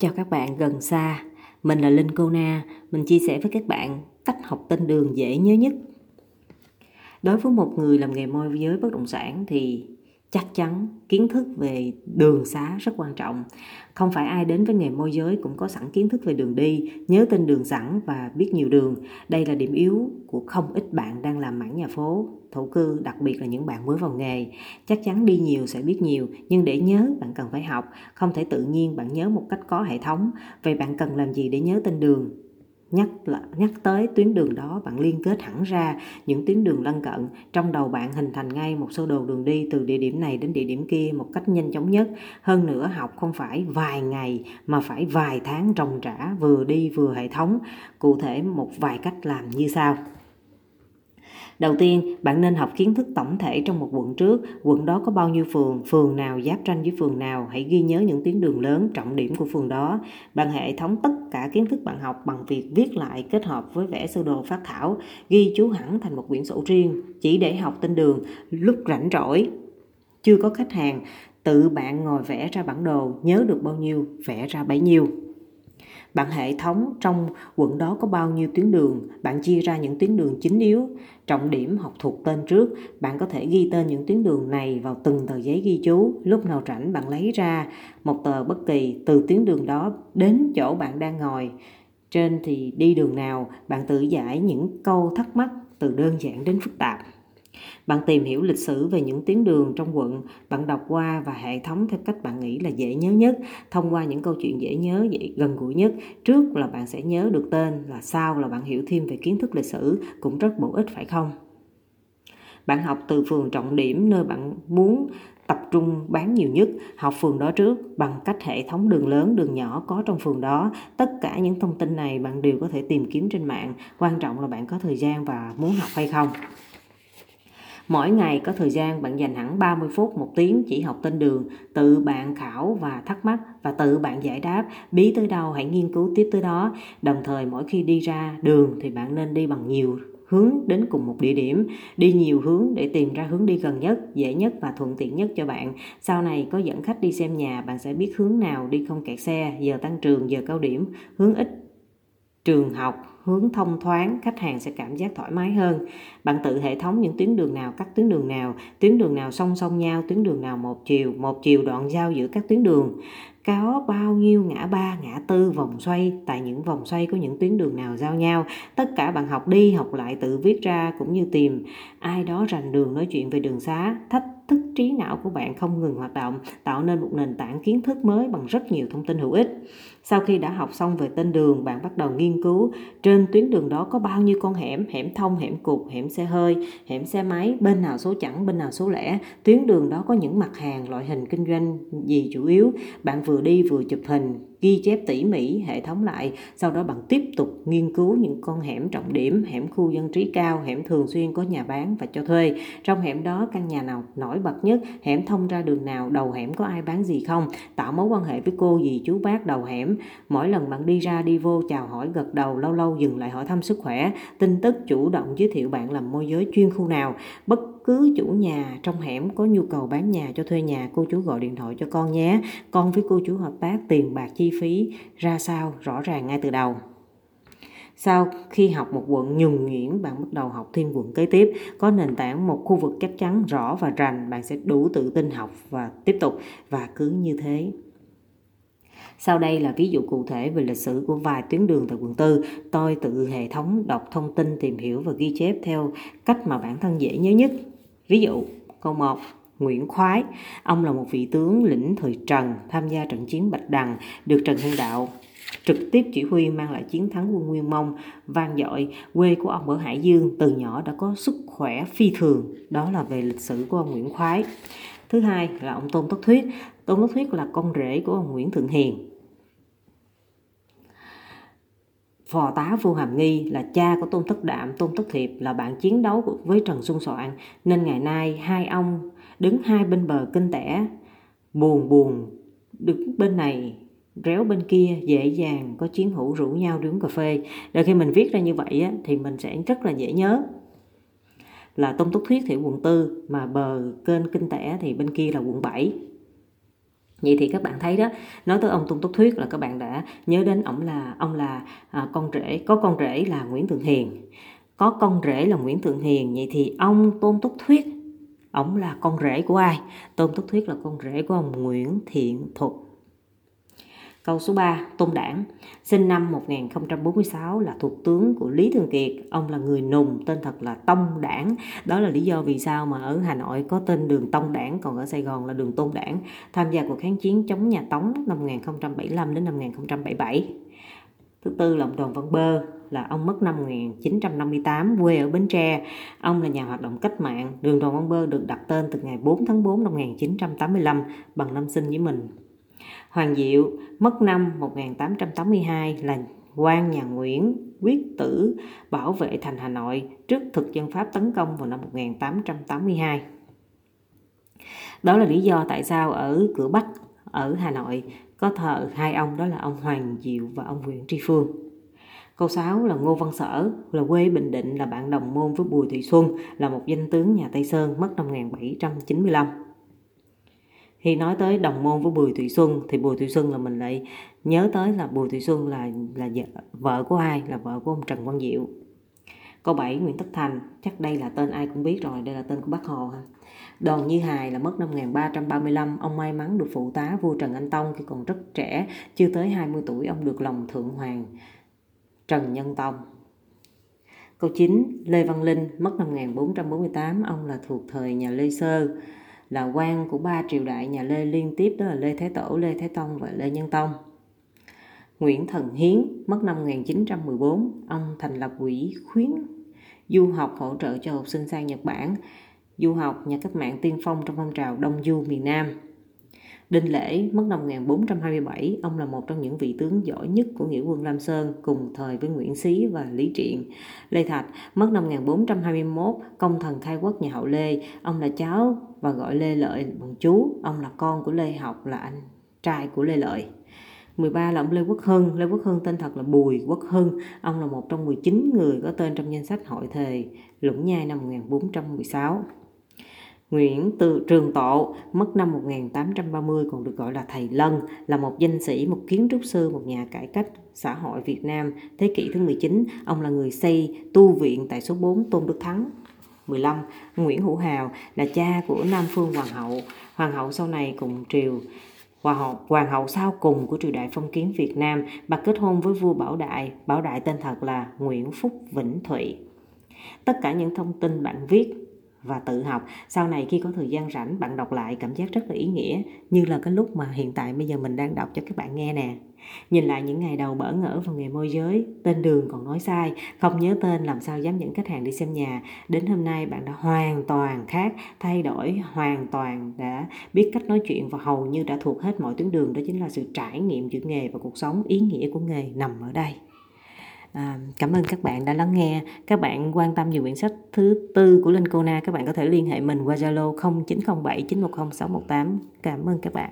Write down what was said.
Chào các bạn gần xa, mình là Linh Cô Na, mình chia sẻ với các bạn cách học tên đường dễ nhớ nhất. Đối với một người làm nghề môi giới bất động sản thì chắc chắn kiến thức về đường xá rất quan trọng. Không phải ai đến với nghề môi giới cũng có sẵn kiến thức về đường đi, nhớ tên đường sẵn và biết nhiều đường. Đây là điểm yếu của không ít bạn đang làm mảng nhà phố, thổ cư, đặc biệt là những bạn mới vào nghề. Chắc chắn đi nhiều sẽ biết nhiều, nhưng để nhớ bạn cần phải học, không thể tự nhiên bạn nhớ một cách có hệ thống. Vậy bạn cần làm gì để nhớ tên đường? Nhắc là, nhắc tới tuyến đường đó, bạn liên kết hẳn ra những tuyến đường lân cận. Trong đầu bạn hình thành ngay một sơ đồ đường đi từ địa điểm này đến địa điểm kia một cách nhanh chóng nhất. Hơn nữa, học không phải vài ngày mà phải vài tháng trồng trả vừa đi vừa hệ thống. Cụ thể một vài cách làm như sau. Đầu tiên, bạn nên học kiến thức tổng thể trong một quận trước, quận đó có bao nhiêu phường, phường nào giáp tranh với phường nào, hãy ghi nhớ những tuyến đường lớn, trọng điểm của phường đó. Bạn hệ thống tất cả kiến thức bạn học bằng việc viết lại kết hợp với vẽ sơ đồ phát thảo, ghi chú hẳn thành một quyển sổ riêng, chỉ để học tên đường lúc rảnh rỗi. Chưa có khách hàng, tự bạn ngồi vẽ ra bản đồ, nhớ được bao nhiêu, vẽ ra bấy nhiêu. Bạn hệ thống trong quận đó có bao nhiêu tuyến đường, bạn chia ra những tuyến đường chính yếu, trọng điểm học thuộc tên trước, bạn có thể ghi tên những tuyến đường này vào từng tờ giấy ghi chú, lúc nào rảnh bạn lấy ra một tờ bất kỳ từ tuyến đường đó đến chỗ bạn đang ngồi. Trên thì đi đường nào, bạn tự giải những câu thắc mắc từ đơn giản đến phức tạp. Bạn tìm hiểu lịch sử về những tuyến đường trong quận, bạn đọc qua và hệ thống theo cách bạn nghĩ là dễ nhớ nhất, thông qua những câu chuyện dễ nhớ, dễ gần gũi nhất. Trước là bạn sẽ nhớ được tên, là sau là bạn hiểu thêm về kiến thức lịch sử, cũng rất bổ ích phải không? Bạn học từ phường trọng điểm nơi bạn muốn tập trung bán nhiều nhất, học phường đó trước bằng cách hệ thống đường lớn, đường nhỏ có trong phường đó. Tất cả những thông tin này bạn đều có thể tìm kiếm trên mạng, quan trọng là bạn có thời gian và muốn học hay không. Mỗi ngày có thời gian bạn dành hẳn 30 phút, một tiếng chỉ học tên đường, tự bạn khảo và thắc mắc và tự bạn giải đáp, bí tới đâu hãy nghiên cứu tiếp tới đó. Đồng thời mỗi khi đi ra đường thì bạn nên đi bằng nhiều hướng đến cùng một địa điểm, đi nhiều hướng để tìm ra hướng đi gần nhất, dễ nhất và thuận tiện nhất cho bạn. Sau này có dẫn khách đi xem nhà, bạn sẽ biết hướng nào đi không kẹt xe, giờ tăng trường, giờ cao điểm, hướng ít trường học hướng thông thoáng, khách hàng sẽ cảm giác thoải mái hơn. Bạn tự hệ thống những tuyến đường nào, các tuyến đường nào, tuyến đường nào song song nhau, tuyến đường nào một chiều một chiều đoạn giao giữa các tuyến đường. Có bao nhiêu ngã ba, ngã tư, vòng xoay, tại những vòng xoay có những tuyến đường nào giao nhau, tất cả bạn học đi, học lại, tự viết ra, cũng như tìm ai đó rành đường nói chuyện về đường xá thách trí não của bạn không ngừng hoạt động, tạo nên một nền tảng kiến thức mới bằng rất nhiều thông tin hữu ích. Sau khi đã học xong về tên đường, bạn bắt đầu nghiên cứu. Trên tuyến đường đó có bao nhiêu con hẻm? Hẻm thông, hẻm cục hẻm xe hơi, hẻm xe máy, bên nào số chẵn, bên nào số lẻ. Tuyến đường đó có những mặt hàng, loại hình kinh doanh gì chủ yếu? Bạn vừa đi vừa chụp hình ghi chép tỉ mỉ hệ thống lại, sau đó bạn tiếp tục nghiên cứu những con hẻm trọng điểm, hẻm khu dân trí cao, hẻm thường xuyên có nhà bán và cho thuê. Trong hẻm đó, căn nhà nào nổi bật nhất, hẻm thông ra đường nào, đầu hẻm có ai bán gì không, tạo mối quan hệ với cô dì, chú bác, đầu hẻm. Mỗi lần bạn đi ra, đi vô, chào hỏi, gật đầu, lâu lâu dừng lại hỏi thăm sức khỏe, tin tức chủ động giới thiệu bạn làm môi giới chuyên khu nào. Bất cứ chủ nhà trong hẻm có nhu cầu bán nhà cho thuê nhà cô chú gọi điện thoại cho con nhé con với cô chú hợp tác tiền bạc chi phí ra sao rõ ràng ngay từ đầu sau khi học một quận nhuần nhuyễn, bạn bắt đầu học thêm quận kế tiếp. Có nền tảng một khu vực chắc chắn, rõ và rành, bạn sẽ đủ tự tin học và tiếp tục. Và cứ như thế. Sau đây là ví dụ cụ thể về lịch sử của vài tuyến đường tại quận 4. Tôi tự hệ thống đọc thông tin, tìm hiểu và ghi chép theo cách mà bản thân dễ nhớ nhất. Ví dụ, câu 1. Nguyễn Khoái, ông là một vị tướng lĩnh thời Trần tham gia trận chiến Bạch Đằng, được Trần Hưng Đạo trực tiếp chỉ huy mang lại chiến thắng quân Nguyên Mông vang dội. Quê của ông ở Hải Dương từ nhỏ đã có sức khỏe phi thường, đó là về lịch sử của ông Nguyễn Khoái. Thứ hai là ông Tôn Tất Thuyết. Tôn Tất Thuyết là con rể của ông Nguyễn Thượng Hiền. Phò tá vu Hàm Nghi là cha của Tôn Thất Đạm, Tôn Thất Thiệp là bạn chiến đấu với Trần Xuân Soạn, nên ngày nay hai ông đứng hai bên bờ kinh tẻ, buồn buồn, đứng bên này réo bên kia dễ dàng có chiến hữu rủ nhau đi uống cà phê. Rồi khi mình viết ra như vậy á, thì mình sẽ rất là dễ nhớ. Là Tôn Túc Thuyết thì quận 4 mà bờ kênh Kinh Tẻ thì bên kia là quận 7 vậy thì các bạn thấy đó nói tới ông tôn túc thuyết là các bạn đã nhớ đến ông là ông là à, con rể có con rể là nguyễn thượng hiền. Có con rể là nguyễn thượng hiền vậy thì ông tôn túc thuyết ông là con rể của ai? Tôn túc thuyết là con rể của ông nguyễn thiện thục. Câu số 3, Tôn Đảng, sinh năm 1046 là thuộc tướng của Lý Thường Kiệt. Ông là người nùng, tên thật là Tông Đảng. Đó là lý do vì sao mà ở Hà Nội có tên đường Tông Đảng, còn ở Sài Gòn là đường Tôn Đảng. Tham gia cuộc kháng chiến chống nhà Tống năm 1075 đến năm 1077. Thứ tư là ông Đoàn Văn Bơ, là ông mất năm 1958, quê ở Bến Tre. Ông là nhà hoạt động cách mạng. Đường Đoàn Văn Bơ được đặt tên từ ngày 4 tháng 4 năm 1985 bằng năm sinh với mình. Hoàng Diệu mất năm 1882 là quan nhà Nguyễn quyết tử bảo vệ thành Hà Nội trước thực dân Pháp tấn công vào năm 1882. Đó là lý do tại sao ở cửa Bắc ở Hà Nội có thờ hai ông đó là ông Hoàng Diệu và ông Nguyễn Tri Phương. Câu 6 là Ngô Văn Sở, là quê Bình Định, là bạn đồng môn với Bùi Thị Xuân, là một danh tướng nhà Tây Sơn, mất năm 1795 khi nói tới đồng môn với Bùi Thị Xuân, thì Bùi Thị Xuân là mình lại nhớ tới là Bùi Thị Xuân là là vợ của ai? Là vợ của ông Trần Quang Diệu. Câu 7 Nguyễn Tất Thành, chắc đây là tên ai cũng biết rồi, đây là tên của Bác Hồ ha. Đoàn Như Hài là mất năm 1335 ông may mắn được phụ tá vua Trần Anh Tông khi còn rất trẻ, chưa tới 20 tuổi ông được lòng thượng hoàng Trần Nhân Tông. Câu 9 Lê Văn Linh mất năm 1448 ông là thuộc thời nhà Lê Sơ là quan của ba triều đại nhà Lê liên tiếp đó là Lê Thái Tổ, Lê Thái Tông và Lê Nhân Tông. Nguyễn Thần Hiến mất năm 1914, ông thành lập quỹ khuyến du học hỗ trợ cho học sinh sang Nhật Bản, du học nhà cách mạng tiên phong trong phong trào Đông Du miền Nam. Đinh Lễ mất năm 1427, ông là một trong những vị tướng giỏi nhất của nghĩa quân Lam Sơn cùng thời với Nguyễn Xí và Lý Triện. Lê Thạch mất năm 1421, công thần khai quốc nhà Hậu Lê, ông là cháu và gọi Lê Lợi bằng chú, ông là con của Lê Học là anh trai của Lê Lợi. 13 là ông Lê Quốc Hưng, Lê Quốc Hưng tên thật là Bùi Quốc Hưng, ông là một trong 19 người có tên trong danh sách hội thề Lũng Nhai năm 1416. Nguyễn Từ Trường Tộ mất năm 1830 còn được gọi là thầy Lân, là một danh sĩ, một kiến trúc sư, một nhà cải cách xã hội Việt Nam thế kỷ thứ 19. Ông là người xây tu viện tại số 4 Tôn Đức Thắng. 15. Nguyễn Hữu Hào là cha của Nam Phương Hoàng hậu. Hoàng hậu sau này cùng triều Hoàng hậu, hoàng hậu sau cùng của triều đại phong kiến Việt Nam, bà kết hôn với vua Bảo Đại. Bảo Đại tên thật là Nguyễn Phúc Vĩnh Thụy. Tất cả những thông tin bạn viết và tự học. Sau này khi có thời gian rảnh, bạn đọc lại cảm giác rất là ý nghĩa, như là cái lúc mà hiện tại bây giờ mình đang đọc cho các bạn nghe nè. Nhìn lại những ngày đầu bỡ ngỡ vào nghề môi giới, tên đường còn nói sai, không nhớ tên làm sao dám dẫn khách hàng đi xem nhà. Đến hôm nay bạn đã hoàn toàn khác, thay đổi hoàn toàn đã biết cách nói chuyện và hầu như đã thuộc hết mọi tuyến đường, đó chính là sự trải nghiệm giữa nghề và cuộc sống, ý nghĩa của nghề nằm ở đây. À, cảm ơn các bạn đã lắng nghe. Các bạn quan tâm về quyển sách thứ tư của Linh Cô Na, các bạn có thể liên hệ mình qua Zalo 0907 910 618. Cảm ơn các bạn.